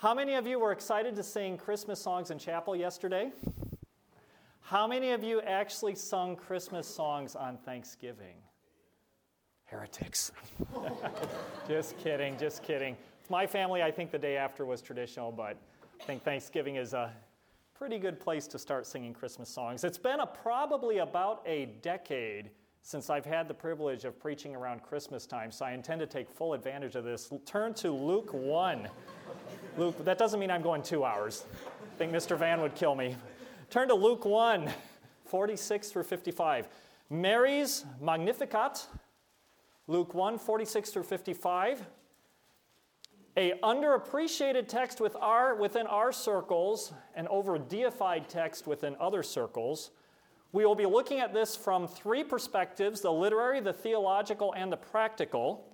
How many of you were excited to sing Christmas songs in chapel yesterday? How many of you actually sung Christmas songs on Thanksgiving? Heretics. just kidding, just kidding. My family, I think the day after was traditional, but I think Thanksgiving is a pretty good place to start singing Christmas songs. It's been a, probably about a decade since I've had the privilege of preaching around Christmas time, so I intend to take full advantage of this. Turn to Luke 1. Luke, that doesn't mean I'm going two hours. I think Mr. Van would kill me. Turn to Luke 1, 46 through 55. Mary's Magnificat, Luke 1, 46 through 55. A underappreciated text with our, within our circles, and over deified text within other circles. We will be looking at this from three perspectives the literary, the theological, and the practical.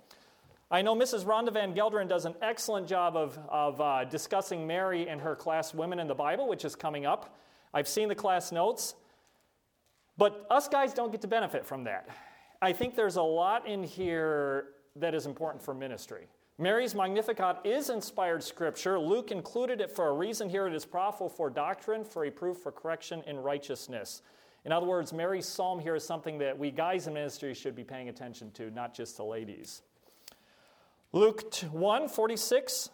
I know Mrs. Rhonda Van Gelderen does an excellent job of, of uh, discussing Mary and her class Women in the Bible, which is coming up. I've seen the class notes. But us guys don't get to benefit from that. I think there's a lot in here that is important for ministry. Mary's Magnificat is inspired scripture. Luke included it for a reason here. It is profitable for doctrine, for a proof for correction in righteousness. In other words, Mary's psalm here is something that we guys in ministry should be paying attention to, not just the ladies. Luke 1 46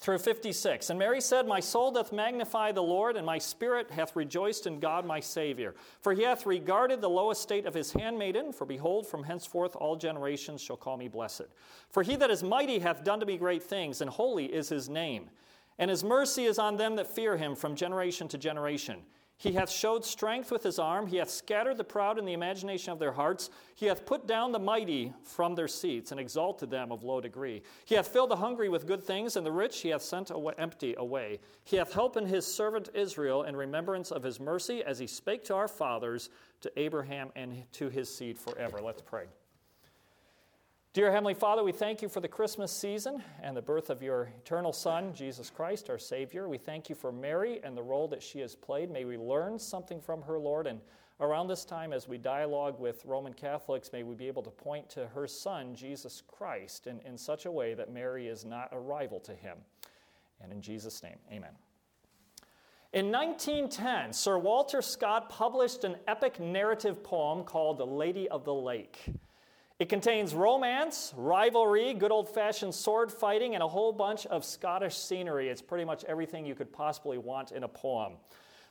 through 56. And Mary said, My soul doth magnify the Lord, and my spirit hath rejoiced in God my Savior. For he hath regarded the low estate of his handmaiden, for behold, from henceforth all generations shall call me blessed. For he that is mighty hath done to me great things, and holy is his name. And his mercy is on them that fear him from generation to generation. He hath showed strength with his arm. He hath scattered the proud in the imagination of their hearts. He hath put down the mighty from their seats and exalted them of low degree. He hath filled the hungry with good things, and the rich he hath sent away, empty away. He hath helped his servant Israel in remembrance of his mercy, as he spake to our fathers, to Abraham, and to his seed forever. Let's pray. Dear Heavenly Father, we thank you for the Christmas season and the birth of your eternal Son, Jesus Christ, our Savior. We thank you for Mary and the role that she has played. May we learn something from her, Lord. And around this time, as we dialogue with Roman Catholics, may we be able to point to her Son, Jesus Christ, in, in such a way that Mary is not a rival to him. And in Jesus' name, amen. In 1910, Sir Walter Scott published an epic narrative poem called The Lady of the Lake. It contains romance, rivalry, good old fashioned sword fighting, and a whole bunch of Scottish scenery. It's pretty much everything you could possibly want in a poem.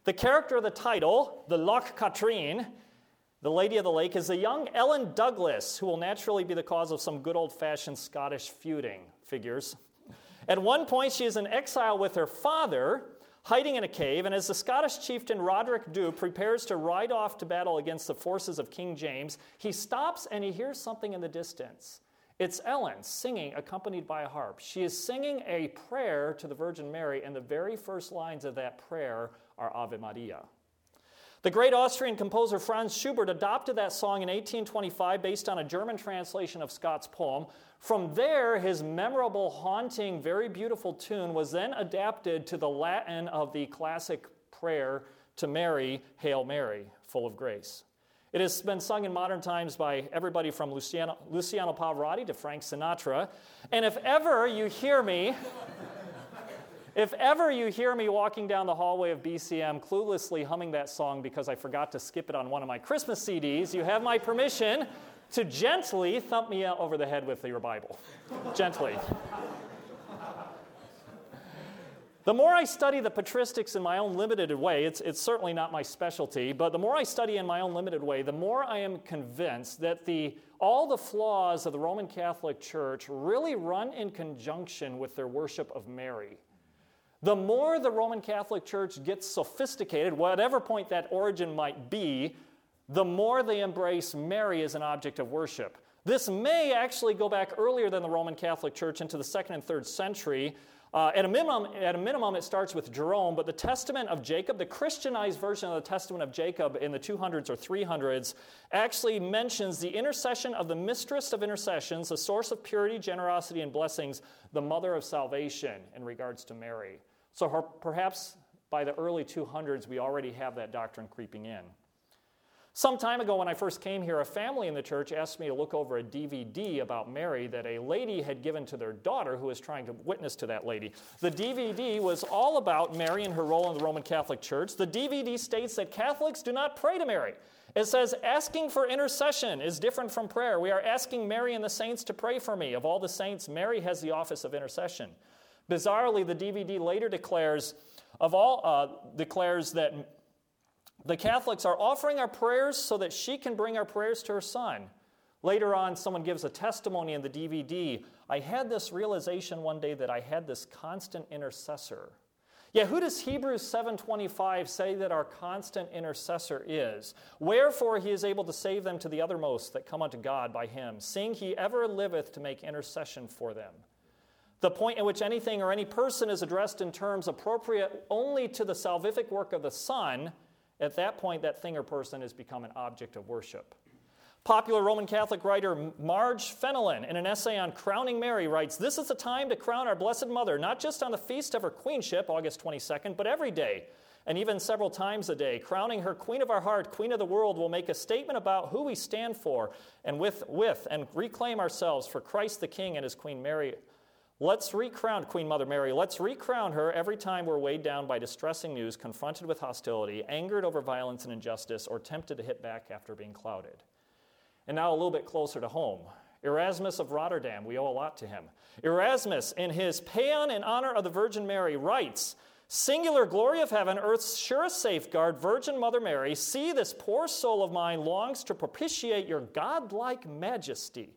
The character of the title, the Loch Katrine, the Lady of the Lake, is a young Ellen Douglas who will naturally be the cause of some good old fashioned Scottish feuding figures. At one point, she is in exile with her father, hiding in a cave, and as the Scottish chieftain Roderick Dhu prepares to ride off to battle against the forces of King James, he stops and he hears something in the distance. It's Ellen singing, accompanied by a harp. She is singing a prayer to the Virgin Mary, and the very first lines of that prayer are Ave Maria. The great Austrian composer Franz Schubert adopted that song in 1825 based on a German translation of Scott's poem. From there, his memorable, haunting, very beautiful tune was then adapted to the Latin of the classic prayer to Mary, Hail Mary, full of grace. It has been sung in modern times by everybody from Luciano, Luciano Pavarotti to Frank Sinatra. And if ever you hear me, if ever you hear me walking down the hallway of BCM cluelessly humming that song because I forgot to skip it on one of my Christmas CDs, you have my permission to gently thump me over the head with your Bible. gently. The more I study the patristics in my own limited way, it's, it's certainly not my specialty, but the more I study in my own limited way, the more I am convinced that the, all the flaws of the Roman Catholic Church really run in conjunction with their worship of Mary. The more the Roman Catholic Church gets sophisticated, whatever point that origin might be, the more they embrace Mary as an object of worship. This may actually go back earlier than the Roman Catholic Church into the second and third century. Uh, at, a minimum, at a minimum, it starts with Jerome, but the Testament of Jacob, the Christianized version of the Testament of Jacob in the 200s or 300s, actually mentions the intercession of the mistress of intercessions, the source of purity, generosity, and blessings, the mother of salvation in regards to Mary. So perhaps by the early 200s, we already have that doctrine creeping in. Some time ago, when I first came here, a family in the church asked me to look over a DVD about Mary that a lady had given to their daughter who was trying to witness to that lady. The DVD was all about Mary and her role in the Roman Catholic Church. The DVD states that Catholics do not pray to Mary. It says, asking for intercession is different from prayer. We are asking Mary and the saints to pray for me. Of all the saints, Mary has the office of intercession. Bizarrely, the DVD later declares, of all, uh, declares that the Catholics are offering our prayers so that she can bring our prayers to her son. Later on, someone gives a testimony in the DVD. I had this realization one day that I had this constant intercessor. Yeah, who does Hebrews 7:25 say that our constant intercessor is? Wherefore he is able to save them to the uttermost that come unto God by him, seeing he ever liveth to make intercession for them. The point at which anything or any person is addressed in terms appropriate only to the salvific work of the Son at that point, that thing or person has become an object of worship. Popular Roman Catholic writer Marge Fenelon, in an essay on crowning Mary, writes This is the time to crown our Blessed Mother, not just on the feast of her queenship, August 22nd, but every day, and even several times a day. Crowning her Queen of our heart, Queen of the world, will make a statement about who we stand for and with, with and reclaim ourselves for Christ the King and his Queen Mary Let's recrown Queen Mother Mary. Let's recrown her every time we're weighed down by distressing news, confronted with hostility, angered over violence and injustice, or tempted to hit back after being clouded. And now a little bit closer to home. Erasmus of Rotterdam, we owe a lot to him. Erasmus, in his Paean in honor of the Virgin Mary, writes Singular glory of heaven, earth's surest safeguard, Virgin Mother Mary, see this poor soul of mine longs to propitiate your godlike majesty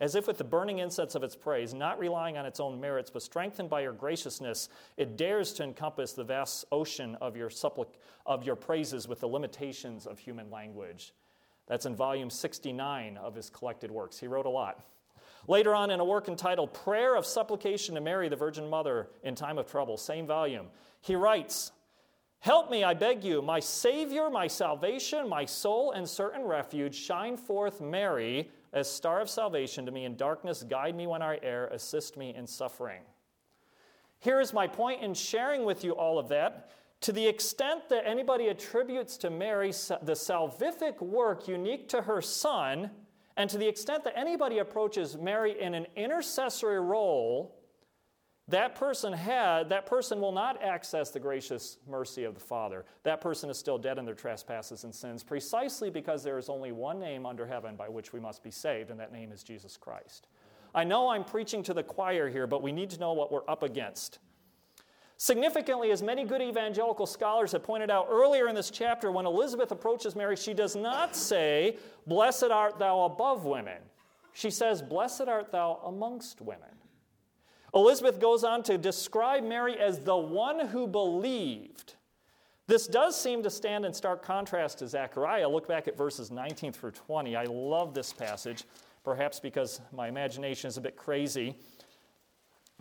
as if with the burning incense of its praise, not relying on its own merits, but strengthened by your graciousness, it dares to encompass the vast ocean of your, supplic- of your praises with the limitations of human language. That's in volume 69 of his collected works. He wrote a lot. Later on, in a work entitled Prayer of Supplication to Mary, the Virgin Mother, in Time of Trouble, same volume, he writes, Help me, I beg you, my Savior, my salvation, my soul and certain refuge, shine forth, Mary as star of salvation to me in darkness, guide me when I err, assist me in suffering. Here is my point in sharing with you all of that. To the extent that anybody attributes to Mary the salvific work unique to her son, and to the extent that anybody approaches Mary in an intercessory role, that person had that person will not access the gracious mercy of the father. That person is still dead in their trespasses and sins precisely because there is only one name under heaven by which we must be saved and that name is jesus christ. I know i'm preaching to the choir here but we need to know what we're up against. Significantly as many good evangelical scholars have pointed out earlier in this chapter when elizabeth approaches mary she does not say blessed art thou above women. She says blessed art thou amongst women Elizabeth goes on to describe Mary as the one who believed. This does seem to stand in stark contrast to Zechariah. Look back at verses 19 through 20. I love this passage, perhaps because my imagination is a bit crazy.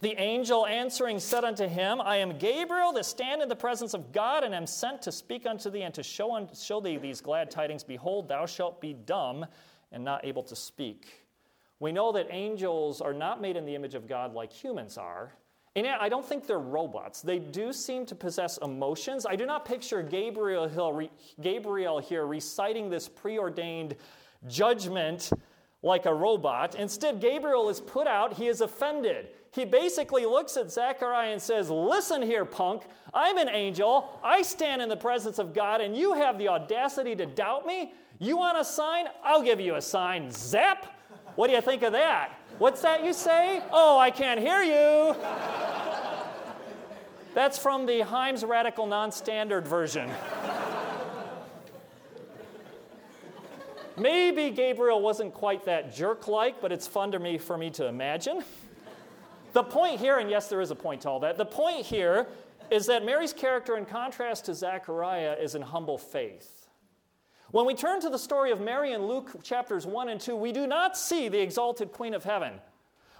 The angel answering said unto him, I am Gabriel that stand in the presence of God, and am sent to speak unto thee and to show, un- show thee these glad tidings. Behold, thou shalt be dumb and not able to speak. We know that angels are not made in the image of God like humans are. And yet, I don't think they're robots. They do seem to possess emotions. I do not picture Gabriel, Gabriel here reciting this preordained judgment like a robot. Instead, Gabriel is put out, he is offended. He basically looks at Zechariah and says, Listen here, punk, I'm an angel. I stand in the presence of God, and you have the audacity to doubt me? You want a sign? I'll give you a sign. Zap! What do you think of that? What's that you say? Oh, I can't hear you. That's from the Himes Radical Non Standard version. Maybe Gabriel wasn't quite that jerk like, but it's fun to me for me to imagine. The point here, and yes, there is a point to all that, the point here is that Mary's character, in contrast to Zechariah, is in humble faith. When we turn to the story of Mary in Luke chapters 1 and 2, we do not see the exalted Queen of Heaven.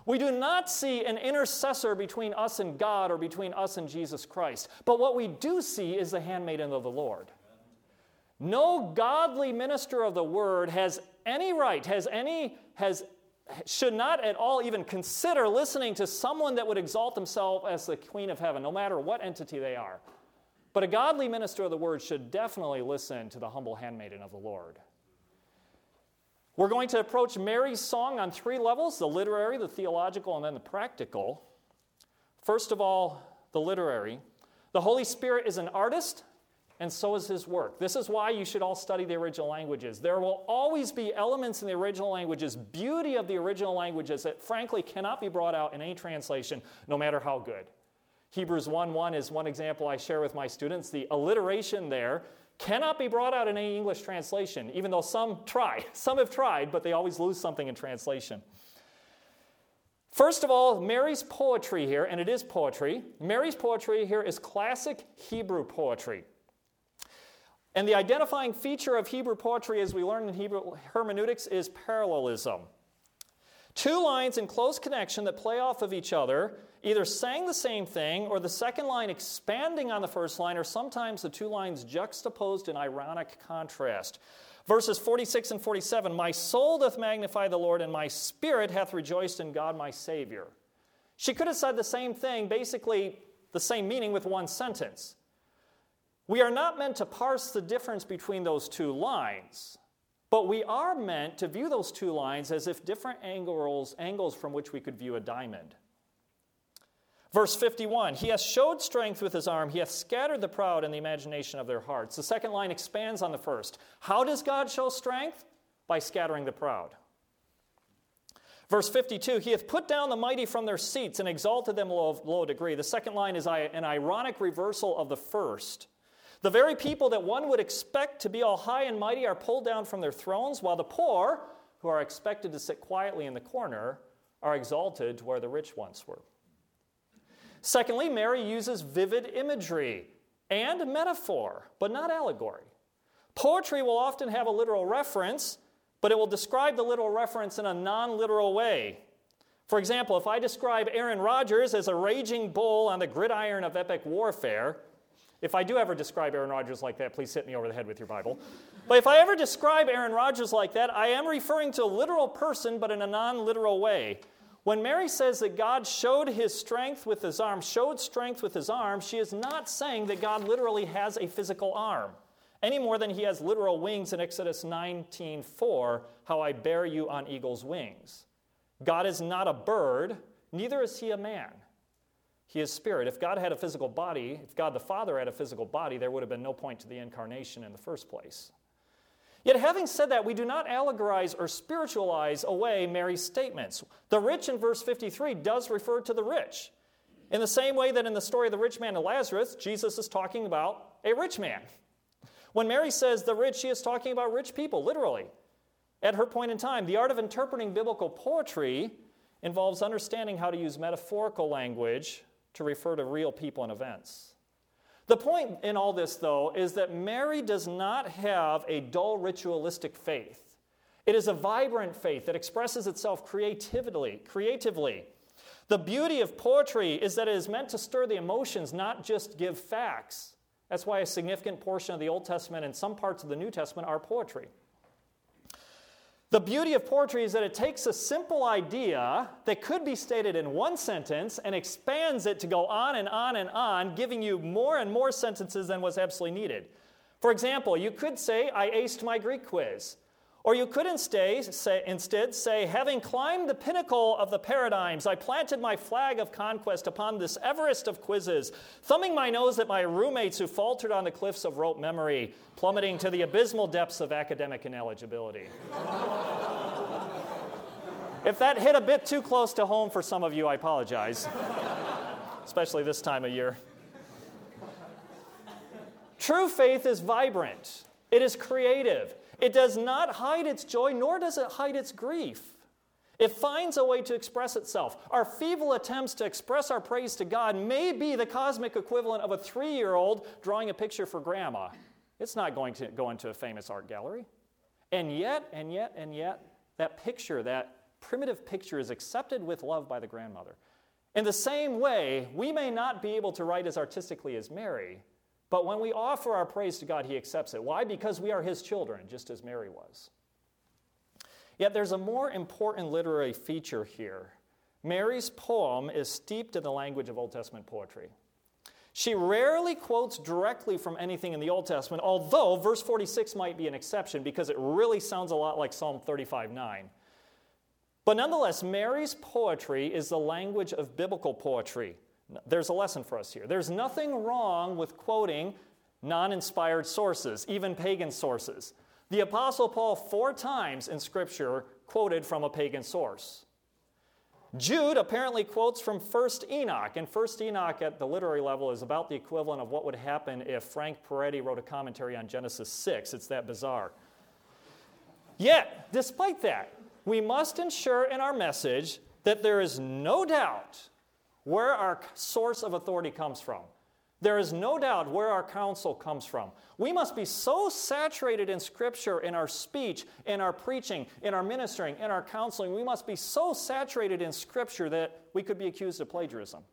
We do not see an intercessor between us and God or between us and Jesus Christ. But what we do see is the handmaiden of the Lord. No godly minister of the word has any right, has any, has, should not at all even consider listening to someone that would exalt himself as the Queen of Heaven, no matter what entity they are. But a godly minister of the word should definitely listen to the humble handmaiden of the Lord. We're going to approach Mary's song on three levels the literary, the theological, and then the practical. First of all, the literary. The Holy Spirit is an artist, and so is his work. This is why you should all study the original languages. There will always be elements in the original languages, beauty of the original languages that frankly cannot be brought out in any translation, no matter how good. Hebrews 1 1 is one example I share with my students. The alliteration there cannot be brought out in any English translation, even though some try. Some have tried, but they always lose something in translation. First of all, Mary's poetry here, and it is poetry, Mary's poetry here is classic Hebrew poetry. And the identifying feature of Hebrew poetry, as we learn in Hebrew hermeneutics, is parallelism. Two lines in close connection that play off of each other either saying the same thing or the second line expanding on the first line, or sometimes the two lines juxtaposed in ironic contrast. Verses 46 and 47 My soul doth magnify the Lord, and my spirit hath rejoiced in God my Savior. She could have said the same thing, basically the same meaning with one sentence. We are not meant to parse the difference between those two lines, but we are meant to view those two lines as if different angles, angles from which we could view a diamond. Verse 51 He hath showed strength with his arm, he hath scattered the proud in the imagination of their hearts. The second line expands on the first. How does God show strength? By scattering the proud. Verse 52 He hath put down the mighty from their seats and exalted them low, low degree. The second line is an ironic reversal of the first. The very people that one would expect to be all high and mighty are pulled down from their thrones, while the poor, who are expected to sit quietly in the corner, are exalted to where the rich once were. Secondly, Mary uses vivid imagery and metaphor, but not allegory. Poetry will often have a literal reference, but it will describe the literal reference in a non literal way. For example, if I describe Aaron Rodgers as a raging bull on the gridiron of epic warfare, if I do ever describe Aaron Rodgers like that, please hit me over the head with your Bible. But if I ever describe Aaron Rodgers like that, I am referring to a literal person, but in a non literal way. When Mary says that God showed his strength with his arm, showed strength with his arm, she is not saying that God literally has a physical arm, any more than he has literal wings in Exodus 19:4, how I bear you on eagle's wings. God is not a bird, neither is he a man. He is spirit. If God had a physical body, if God the Father had a physical body, there would have been no point to the incarnation in the first place. Yet, having said that, we do not allegorize or spiritualize away Mary's statements. The rich in verse 53 does refer to the rich. In the same way that in the story of the rich man and Lazarus, Jesus is talking about a rich man. When Mary says the rich, she is talking about rich people, literally. At her point in time, the art of interpreting biblical poetry involves understanding how to use metaphorical language to refer to real people and events. The point in all this, though, is that Mary does not have a dull ritualistic faith. It is a vibrant faith that expresses itself creatively. creatively. The beauty of poetry is that it is meant to stir the emotions, not just give facts. That's why a significant portion of the Old Testament and some parts of the New Testament are poetry. The beauty of poetry is that it takes a simple idea that could be stated in one sentence and expands it to go on and on and on, giving you more and more sentences than was absolutely needed. For example, you could say, I aced my Greek quiz. Or you could instead say, instead say, having climbed the pinnacle of the paradigms, I planted my flag of conquest upon this Everest of quizzes, thumbing my nose at my roommates who faltered on the cliffs of rote memory, plummeting to the abysmal depths of academic ineligibility. if that hit a bit too close to home for some of you, I apologize, especially this time of year. True faith is vibrant. It is creative. It does not hide its joy, nor does it hide its grief. It finds a way to express itself. Our feeble attempts to express our praise to God may be the cosmic equivalent of a three year old drawing a picture for grandma. It's not going to go into a famous art gallery. And yet, and yet, and yet, that picture, that primitive picture, is accepted with love by the grandmother. In the same way, we may not be able to write as artistically as Mary, but when we offer our praise to God, He accepts it. Why? Because we are His children, just as Mary was. Yet there's a more important literary feature here. Mary's poem is steeped in the language of Old Testament poetry. She rarely quotes directly from anything in the Old Testament, although verse 46 might be an exception because it really sounds a lot like Psalm 35 9. But nonetheless, Mary's poetry is the language of biblical poetry. There's a lesson for us here. There's nothing wrong with quoting non inspired sources, even pagan sources. The Apostle Paul, four times in Scripture, quoted from a pagan source. Jude apparently quotes from 1st Enoch, and 1st Enoch at the literary level is about the equivalent of what would happen if Frank Peretti wrote a commentary on Genesis 6. It's that bizarre. Yet, despite that, we must ensure in our message that there is no doubt where our source of authority comes from. There is no doubt where our counsel comes from. We must be so saturated in Scripture, in our speech, in our preaching, in our ministering, in our counseling. We must be so saturated in Scripture that we could be accused of plagiarism.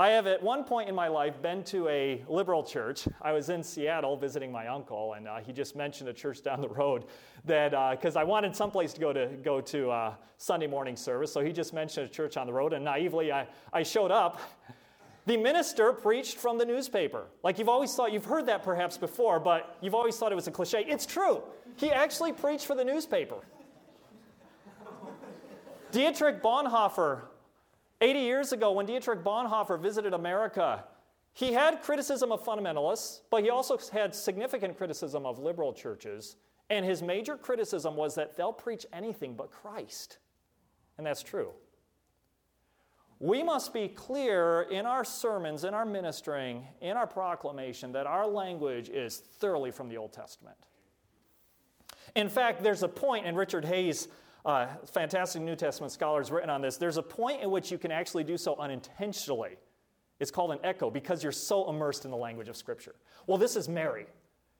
I have at one point in my life been to a liberal church. I was in Seattle visiting my uncle, and uh, he just mentioned a church down the road that because uh, I wanted someplace to go to go to uh, Sunday morning service, so he just mentioned a church on the road, and naively I, I showed up. The minister preached from the newspaper. Like you've always thought, you've heard that perhaps before, but you've always thought it was a cliche. It's true. He actually preached for the newspaper. Dietrich Bonhoeffer 80 years ago, when Dietrich Bonhoeffer visited America, he had criticism of fundamentalists, but he also had significant criticism of liberal churches. And his major criticism was that they'll preach anything but Christ. And that's true. We must be clear in our sermons, in our ministering, in our proclamation that our language is thoroughly from the Old Testament. In fact, there's a point in Richard Hays' uh, fantastic New Testament scholars written on this. There's a point in which you can actually do so unintentionally. It's called an echo because you're so immersed in the language of Scripture. Well, this is Mary.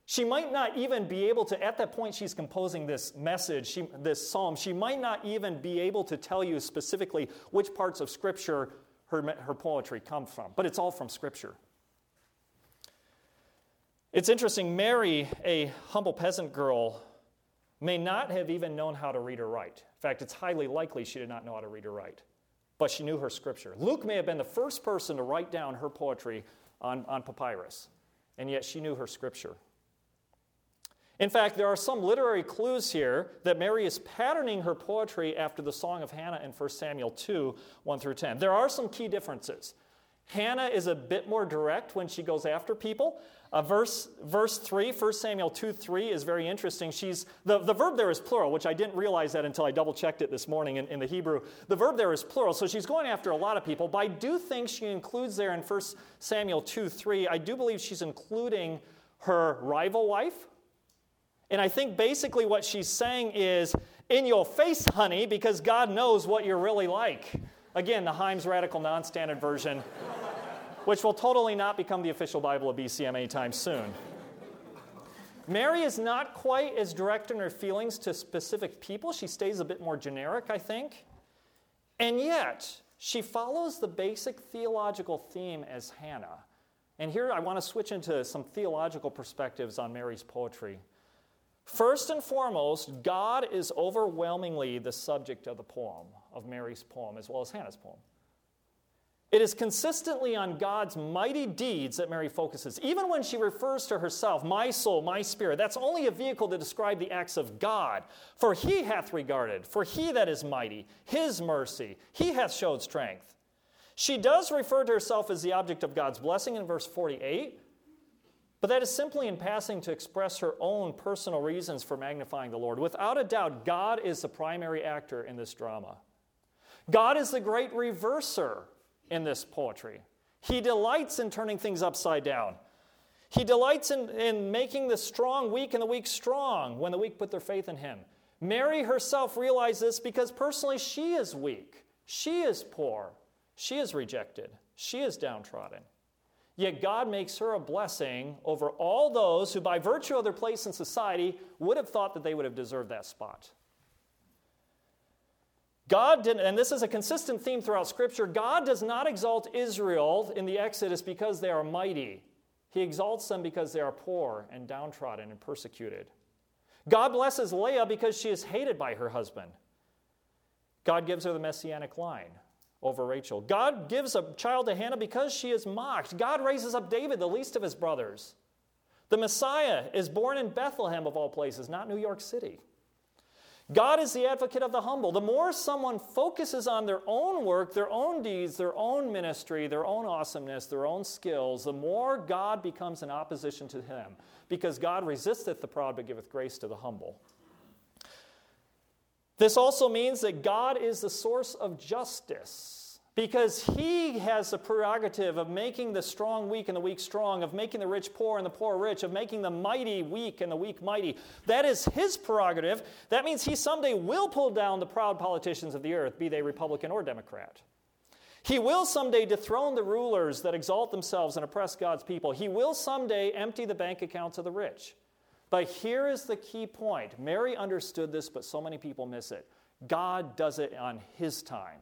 She might not even be able to, at that point she's composing this message, she, this psalm, she might not even be able to tell you specifically which parts of Scripture her, her poetry come from, but it's all from Scripture. It's interesting, Mary, a humble peasant girl, may not have even known how to read or write. In fact, it's highly likely she did not know how to read or write, but she knew her scripture. Luke may have been the first person to write down her poetry on, on papyrus, and yet she knew her scripture. In fact, there are some literary clues here that Mary is patterning her poetry after the Song of Hannah in 1 Samuel 2 1 through 10. There are some key differences. Hannah is a bit more direct when she goes after people. Uh, verse, verse 3, 1 Samuel 2 3 is very interesting. She's, the, the verb there is plural, which I didn't realize that until I double checked it this morning in, in the Hebrew. The verb there is plural, so she's going after a lot of people, but I do think she includes there in 1 Samuel 2 3, I do believe she's including her rival wife. And I think basically what she's saying is, in your face, honey, because God knows what you're really like. Again, the Himes Radical Non Standard Version which will totally not become the official Bible of BCM anytime soon. Mary is not quite as direct in her feelings to specific people. She stays a bit more generic, I think. And yet, she follows the basic theological theme as Hannah. And here I want to switch into some theological perspectives on Mary's poetry. First and foremost, God is overwhelmingly the subject of the poem, of Mary's poem, as well as Hannah's poem. It is consistently on God's mighty deeds that Mary focuses. Even when she refers to herself, my soul, my spirit, that's only a vehicle to describe the acts of God. For he hath regarded, for he that is mighty, his mercy, he hath showed strength. She does refer to herself as the object of God's blessing in verse 48, but that is simply in passing to express her own personal reasons for magnifying the Lord. Without a doubt, God is the primary actor in this drama. God is the great reverser in this poetry. He delights in turning things upside down. He delights in, in making the strong weak and the weak strong when the weak put their faith in him. Mary herself realized this because personally she is weak, she is poor, she is rejected, she is downtrodden. Yet God makes her a blessing over all those who, by virtue of their place in society, would have thought that they would have deserved that spot. God didn't, and this is a consistent theme throughout Scripture God does not exalt Israel in the Exodus because they are mighty. He exalts them because they are poor and downtrodden and persecuted. God blesses Leah because she is hated by her husband. God gives her the messianic line over Rachel. God gives a child to Hannah because she is mocked. God raises up David, the least of his brothers. The Messiah is born in Bethlehem, of all places, not New York City. God is the advocate of the humble. The more someone focuses on their own work, their own deeds, their own ministry, their own awesomeness, their own skills, the more God becomes in opposition to him. Because God resisteth the proud but giveth grace to the humble. This also means that God is the source of justice because he has the prerogative of making the strong weak and the weak strong, of making the rich poor and the poor rich, of making the mighty weak and the weak mighty. That is his prerogative. That means he someday will pull down the proud politicians of the earth, be they Republican or Democrat. He will someday dethrone the rulers that exalt themselves and oppress God's people. He will someday empty the bank accounts of the rich. But here is the key point Mary understood this, but so many people miss it. God does it on His time.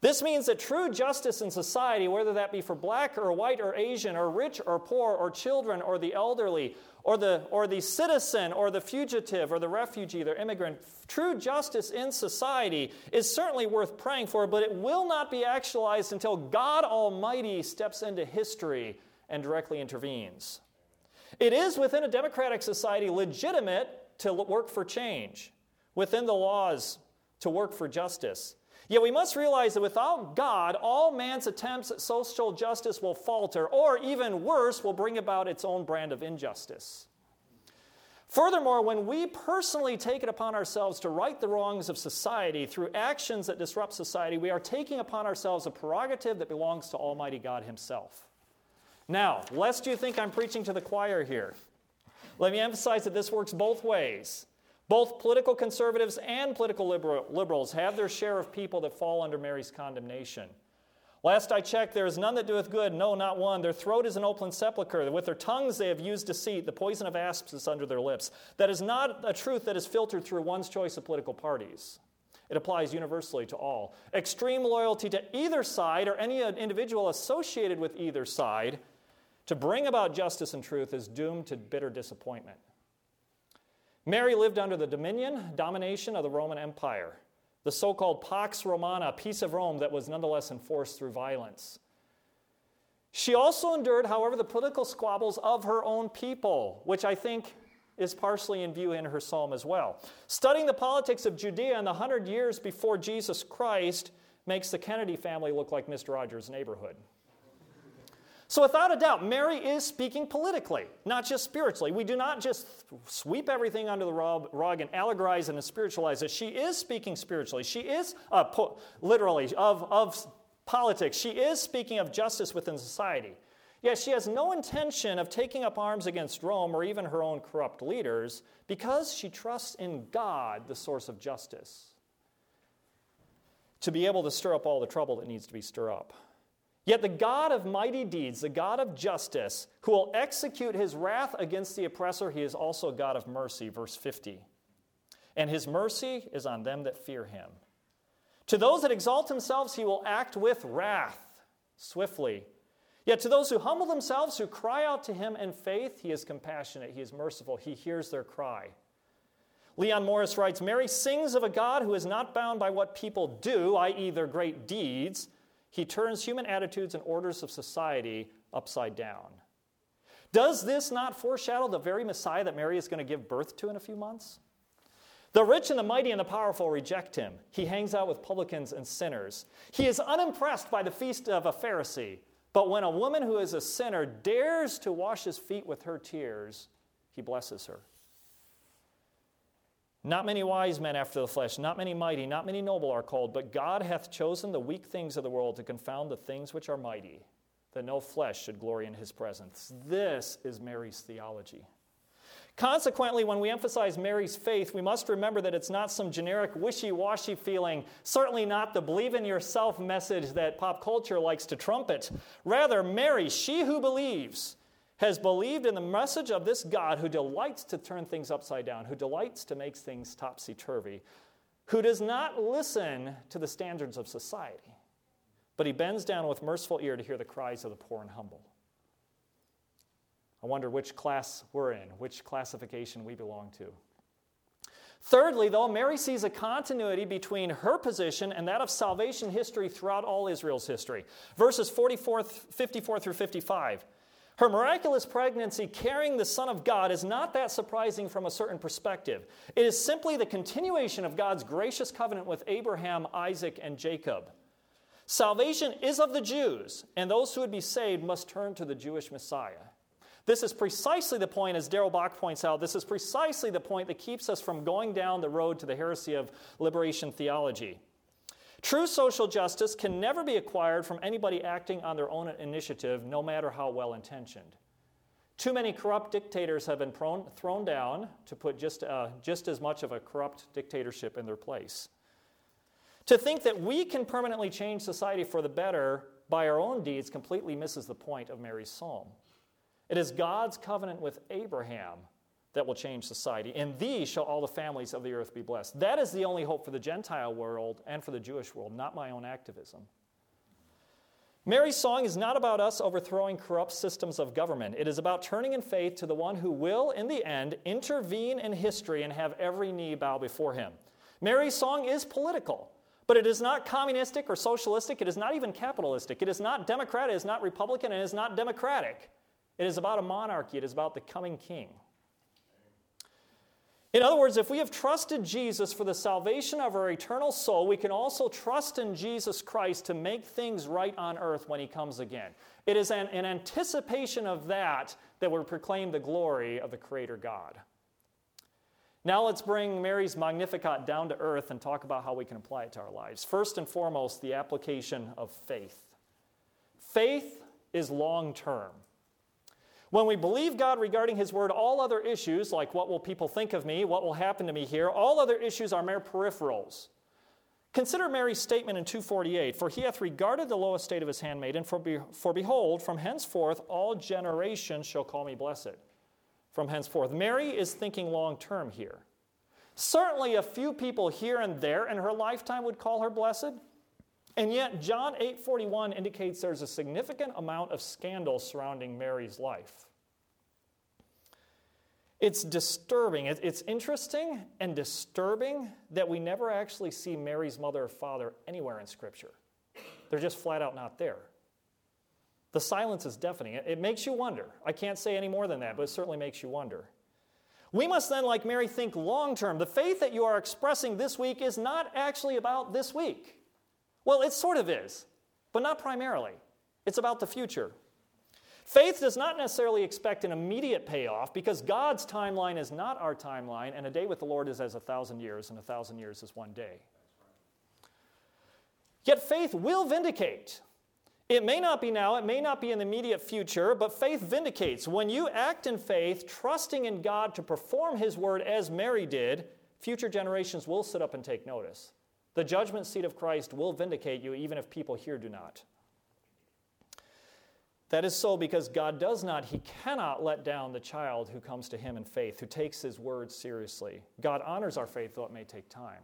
This means that true justice in society, whether that be for black or white or Asian or rich or poor or children or the elderly or the, or the citizen or the fugitive or the refugee, the immigrant, true justice in society is certainly worth praying for, but it will not be actualized until God Almighty steps into history and directly intervenes. It is within a democratic society legitimate to work for change, within the laws to work for justice. Yet we must realize that without God, all man's attempts at social justice will falter, or even worse, will bring about its own brand of injustice. Furthermore, when we personally take it upon ourselves to right the wrongs of society through actions that disrupt society, we are taking upon ourselves a prerogative that belongs to Almighty God Himself. Now, lest you think I'm preaching to the choir here, let me emphasize that this works both ways. Both political conservatives and political liberal, liberals have their share of people that fall under Mary's condemnation. Last I checked, there is none that doeth good, no, not one. Their throat is an open sepulchre. With their tongues they have used deceit. The poison of asps is under their lips. That is not a truth that is filtered through one's choice of political parties. It applies universally to all. Extreme loyalty to either side or any individual associated with either side to bring about justice and truth is doomed to bitter disappointment. Mary lived under the dominion, domination of the Roman Empire, the so called Pax Romana, peace of Rome that was nonetheless enforced through violence. She also endured, however, the political squabbles of her own people, which I think is partially in view in her psalm as well. Studying the politics of Judea in the hundred years before Jesus Christ makes the Kennedy family look like Mr. Rogers' neighborhood. So, without a doubt, Mary is speaking politically, not just spiritually. We do not just sweep everything under the rug and allegorize and spiritualize it. She is speaking spiritually. She is, uh, po- literally, of, of politics. She is speaking of justice within society. Yet she has no intention of taking up arms against Rome or even her own corrupt leaders because she trusts in God, the source of justice, to be able to stir up all the trouble that needs to be stirred up. Yet the God of mighty deeds, the God of justice, who will execute his wrath against the oppressor, he is also God of mercy, verse 50. And his mercy is on them that fear him. To those that exalt themselves, he will act with wrath swiftly. Yet to those who humble themselves, who cry out to him in faith, he is compassionate, he is merciful, he hears their cry. Leon Morris writes Mary sings of a God who is not bound by what people do, i.e., their great deeds he turns human attitudes and orders of society upside down. Does this not foreshadow the very Messiah that Mary is going to give birth to in a few months? The rich and the mighty and the powerful reject him. He hangs out with publicans and sinners. He is unimpressed by the feast of a Pharisee. But when a woman who is a sinner dares to wash his feet with her tears, he blesses her. Not many wise men after the flesh, not many mighty, not many noble are called, but God hath chosen the weak things of the world to confound the things which are mighty, that no flesh should glory in his presence. This is Mary's theology. Consequently, when we emphasize Mary's faith, we must remember that it's not some generic wishy washy feeling, certainly not the believe in yourself message that pop culture likes to trumpet. Rather, Mary, she who believes, has believed in the message of this God who delights to turn things upside down, who delights to make things topsy turvy, who does not listen to the standards of society, but he bends down with merciful ear to hear the cries of the poor and humble. I wonder which class we're in, which classification we belong to. Thirdly, though, Mary sees a continuity between her position and that of salvation history throughout all Israel's history. Verses 44, 54 through 55. Her miraculous pregnancy carrying the Son of God is not that surprising from a certain perspective. It is simply the continuation of God's gracious covenant with Abraham, Isaac, and Jacob. Salvation is of the Jews, and those who would be saved must turn to the Jewish Messiah. This is precisely the point, as Darrell Bock points out, this is precisely the point that keeps us from going down the road to the heresy of liberation theology. True social justice can never be acquired from anybody acting on their own initiative, no matter how well intentioned. Too many corrupt dictators have been prone, thrown down to put just, uh, just as much of a corrupt dictatorship in their place. To think that we can permanently change society for the better by our own deeds completely misses the point of Mary's psalm. It is God's covenant with Abraham that will change society. In these shall all the families of the earth be blessed. That is the only hope for the Gentile world and for the Jewish world, not my own activism. Mary's song is not about us overthrowing corrupt systems of government. It is about turning in faith to the one who will, in the end, intervene in history and have every knee bow before him. Mary's song is political. But it is not communistic or socialistic. It is not even capitalistic. It is not Democrat. It is not Republican. And It is not democratic. It is about a monarchy. It is about the coming king. In other words, if we have trusted Jesus for the salvation of our eternal soul, we can also trust in Jesus Christ to make things right on earth when he comes again. It is an, an anticipation of that that will proclaim the glory of the Creator God. Now let's bring Mary's Magnificat down to earth and talk about how we can apply it to our lives. First and foremost, the application of faith. Faith is long term. When we believe God regarding His Word, all other issues, like what will people think of me, what will happen to me here, all other issues are mere peripherals. Consider Mary's statement in 248 For he hath regarded the low estate of his handmaiden, for, be, for behold, from henceforth all generations shall call me blessed from henceforth. Mary is thinking long term here. Certainly, a few people here and there in her lifetime would call her blessed. And yet, John 8:41 indicates there's a significant amount of scandal surrounding Mary's life. It's disturbing. It's interesting and disturbing that we never actually see Mary's mother or father anywhere in Scripture. They're just flat out not there. The silence is deafening. It makes you wonder. I can't say any more than that, but it certainly makes you wonder. We must then, like Mary, think long term. The faith that you are expressing this week is not actually about this week. Well, it sort of is, but not primarily. It's about the future. Faith does not necessarily expect an immediate payoff because God's timeline is not our timeline, and a day with the Lord is as a thousand years, and a thousand years is one day. Yet faith will vindicate. It may not be now, it may not be in the immediate future, but faith vindicates. When you act in faith, trusting in God to perform His word as Mary did, future generations will sit up and take notice. The judgment seat of Christ will vindicate you, even if people here do not. That is so because God does not, He cannot let down the child who comes to Him in faith, who takes His word seriously. God honors our faith, though it may take time.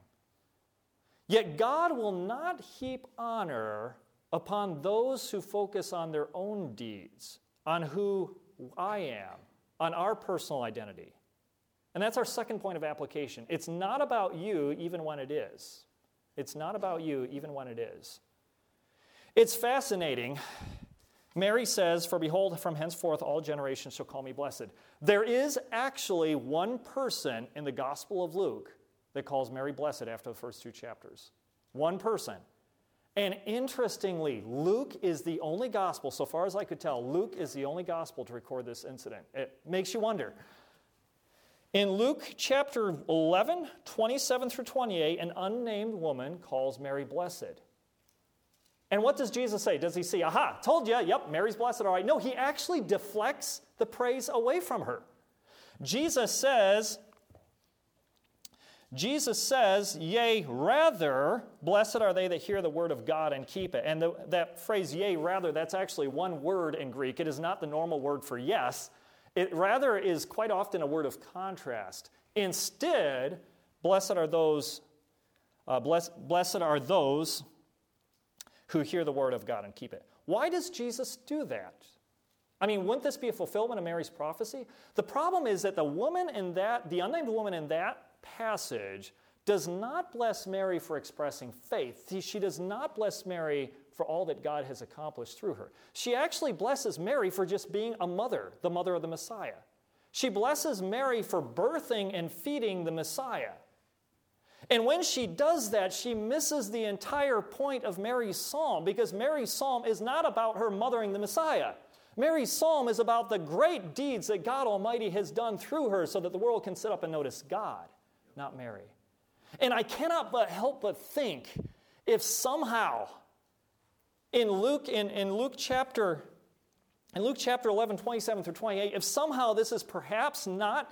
Yet God will not heap honor upon those who focus on their own deeds, on who I am, on our personal identity. And that's our second point of application. It's not about you, even when it is. It's not about you, even when it is. It's fascinating. Mary says, For behold, from henceforth all generations shall call me blessed. There is actually one person in the Gospel of Luke that calls Mary blessed after the first two chapters. One person. And interestingly, Luke is the only gospel, so far as I could tell, Luke is the only gospel to record this incident. It makes you wonder. In Luke chapter 11, 27 through 28, an unnamed woman calls Mary blessed. And what does Jesus say? Does he say, aha, told you, yep, Mary's blessed, all right? No, he actually deflects the praise away from her. Jesus says, Jesus says, Yea, rather, blessed are they that hear the word of God and keep it. And the, that phrase, yea, rather, that's actually one word in Greek. It is not the normal word for yes. It rather is quite often a word of contrast. Instead, blessed are those, uh, bless, blessed are those who hear the word of God and keep it. Why does Jesus do that? I mean, wouldn't this be a fulfillment of Mary's prophecy? The problem is that the woman in that, the unnamed woman in that passage does not bless Mary for expressing faith. She does not bless Mary for all that God has accomplished through her. She actually blesses Mary for just being a mother, the mother of the Messiah. She blesses Mary for birthing and feeding the Messiah. And when she does that, she misses the entire point of Mary's psalm because Mary's psalm is not about her mothering the Messiah. Mary's psalm is about the great deeds that God Almighty has done through her so that the world can sit up and notice God, not Mary. And I cannot but help but think if somehow in Luke, in, in Luke chapter in Luke chapter 11, 27 through 28, if somehow this is perhaps not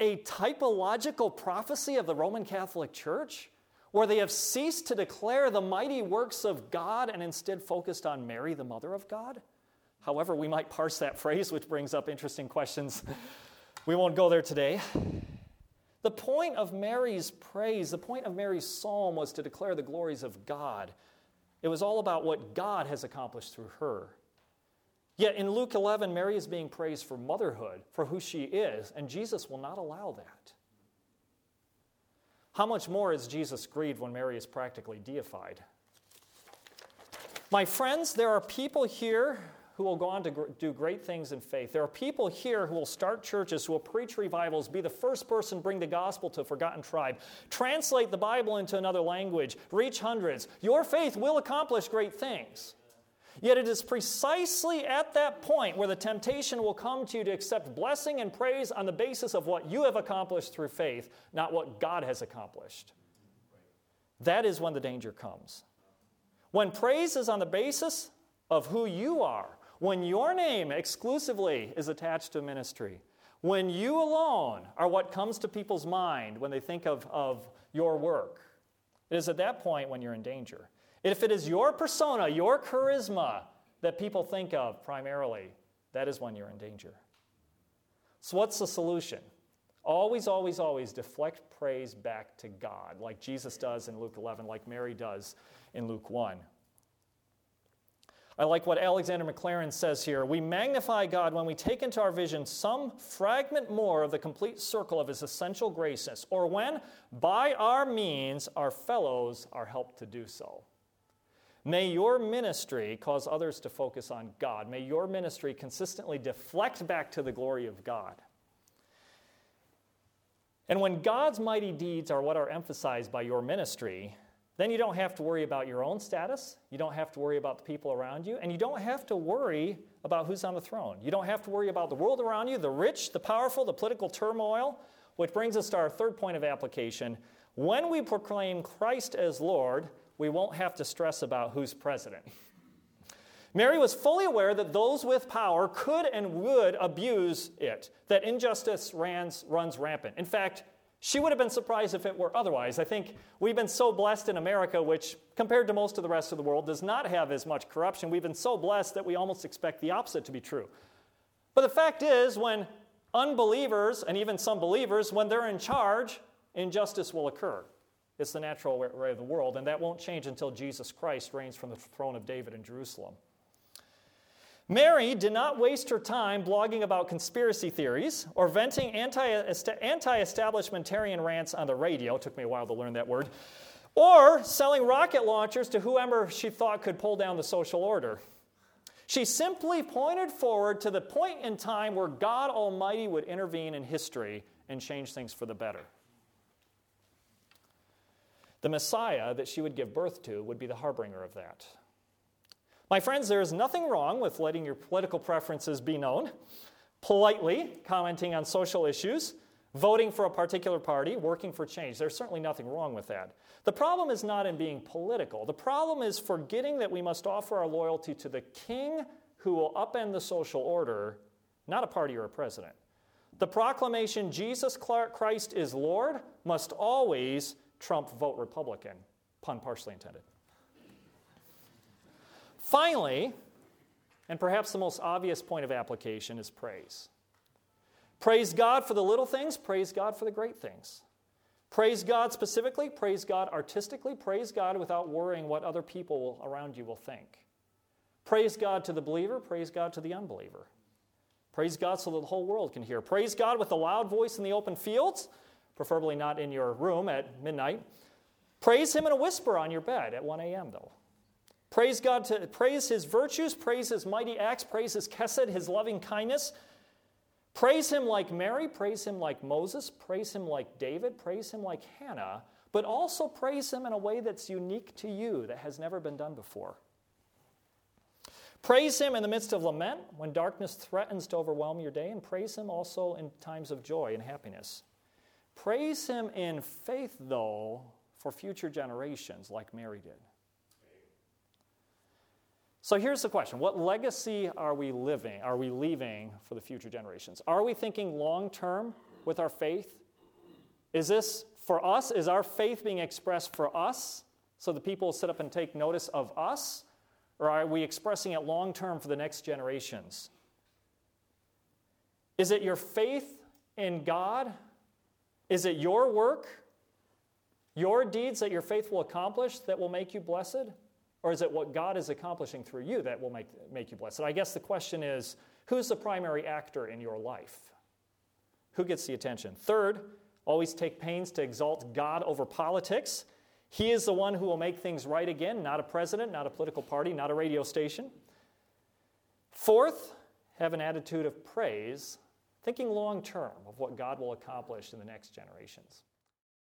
a typological prophecy of the Roman Catholic Church, where they have ceased to declare the mighty works of God and instead focused on Mary, the mother of God, however we might parse that phrase, which brings up interesting questions. we won't go there today. The point of Mary's praise, the point of Mary's psalm was to declare the glories of God. It was all about what God has accomplished through her. Yet in Luke 11, Mary is being praised for motherhood, for who she is, and Jesus will not allow that. How much more is Jesus grieved when Mary is practically deified? My friends, there are people here who will go on to gr- do great things in faith. There are people here who will start churches, who will preach revivals, be the first person to bring the gospel to a forgotten tribe, translate the Bible into another language, reach hundreds. Your faith will accomplish great things. Yet it is precisely at that point where the temptation will come to you to accept blessing and praise on the basis of what you have accomplished through faith, not what God has accomplished. That is when the danger comes. When praise is on the basis of who you are, when your name exclusively is attached to ministry, when you alone are what comes to people's mind when they think of, of your work, it is at that point when you're in danger. If it is your persona, your charisma that people think of primarily, that is when you're in danger. So, what's the solution? Always, always, always deflect praise back to God, like Jesus does in Luke 11, like Mary does in Luke 1. I like what Alexander Maclaren says here. We magnify God when we take into our vision some fragment more of the complete circle of His essential graces, or when, by our means, our fellows are helped to do so. May your ministry cause others to focus on God. May your ministry consistently deflect back to the glory of God. And when God's mighty deeds are what are emphasized by your ministry, then you don't have to worry about your own status. You don't have to worry about the people around you. And you don't have to worry about who's on the throne. You don't have to worry about the world around you, the rich, the powerful, the political turmoil. Which brings us to our third point of application. When we proclaim Christ as Lord, we won't have to stress about who's president. Mary was fully aware that those with power could and would abuse it, that injustice runs, rampant. In fact, she would have been surprised if it were otherwise. I think we've been so blessed in America, which, compared to most of the rest of the world, does not have as much corruption. We've been so blessed that we almost expect the opposite to be true. But the fact is, when unbelievers, and even some believers, when they're in charge, injustice will occur. It's the natural way of the world, and that won't change until Jesus Christ reigns from the throne of David in Jerusalem. Mary did not waste her time blogging about conspiracy theories or venting anti establishmentarian rants on the radio. It took me a while to learn that word. Or selling rocket launchers to whoever she thought could pull down the social order. She simply pointed forward to the point in time where God Almighty would intervene in history and change things for the better. The Messiah that she would give birth to would be the harbinger of that. My friends, there is nothing wrong with letting your political preferences be known, politely commenting on social issues, voting for a particular party, working for change. There's certainly nothing wrong with that. The problem is not in being political. The problem is forgetting that we must offer our loyalty to the king who will upend the social order, not a party or a president. The proclamation Jesus Christ is Lord must always Trump vote Republican. Pun partially intended. Finally, and perhaps the most obvious point of application is praise. Praise God for the little things, praise God for the great things. Praise God specifically, praise God artistically, praise God without worrying what other people around you will think. Praise God to the believer, praise God to the unbeliever. Praise God so that the whole world can hear. Praise God with a loud voice in the open fields, preferably not in your room at midnight. Praise Him in a whisper on your bed at 1 a.m., though. Praise God to praise His virtues, praise His mighty acts, praise His kesed, His loving kindness. Praise Him like Mary, praise Him like Moses, praise Him like David, praise Him like Hannah, but also praise Him in a way that's unique to you, that has never been done before. Praise Him in the midst of lament when darkness threatens to overwhelm your day, and praise Him also in times of joy and happiness. Praise Him in faith, though, for future generations, like Mary did. So here's the question What legacy are we living, are we leaving for the future generations? Are we thinking long term with our faith? Is this for us? Is our faith being expressed for us so the people sit up and take notice of us? Or are we expressing it long term for the next generations? Is it your faith in God? Is it your work, your deeds that your faith will accomplish that will make you blessed? Or is it what God is accomplishing through you that will make, make you blessed? I guess the question is who's the primary actor in your life? Who gets the attention? Third, always take pains to exalt God over politics. He is the one who will make things right again, not a president, not a political party, not a radio station. Fourth, have an attitude of praise, thinking long term of what God will accomplish in the next generations.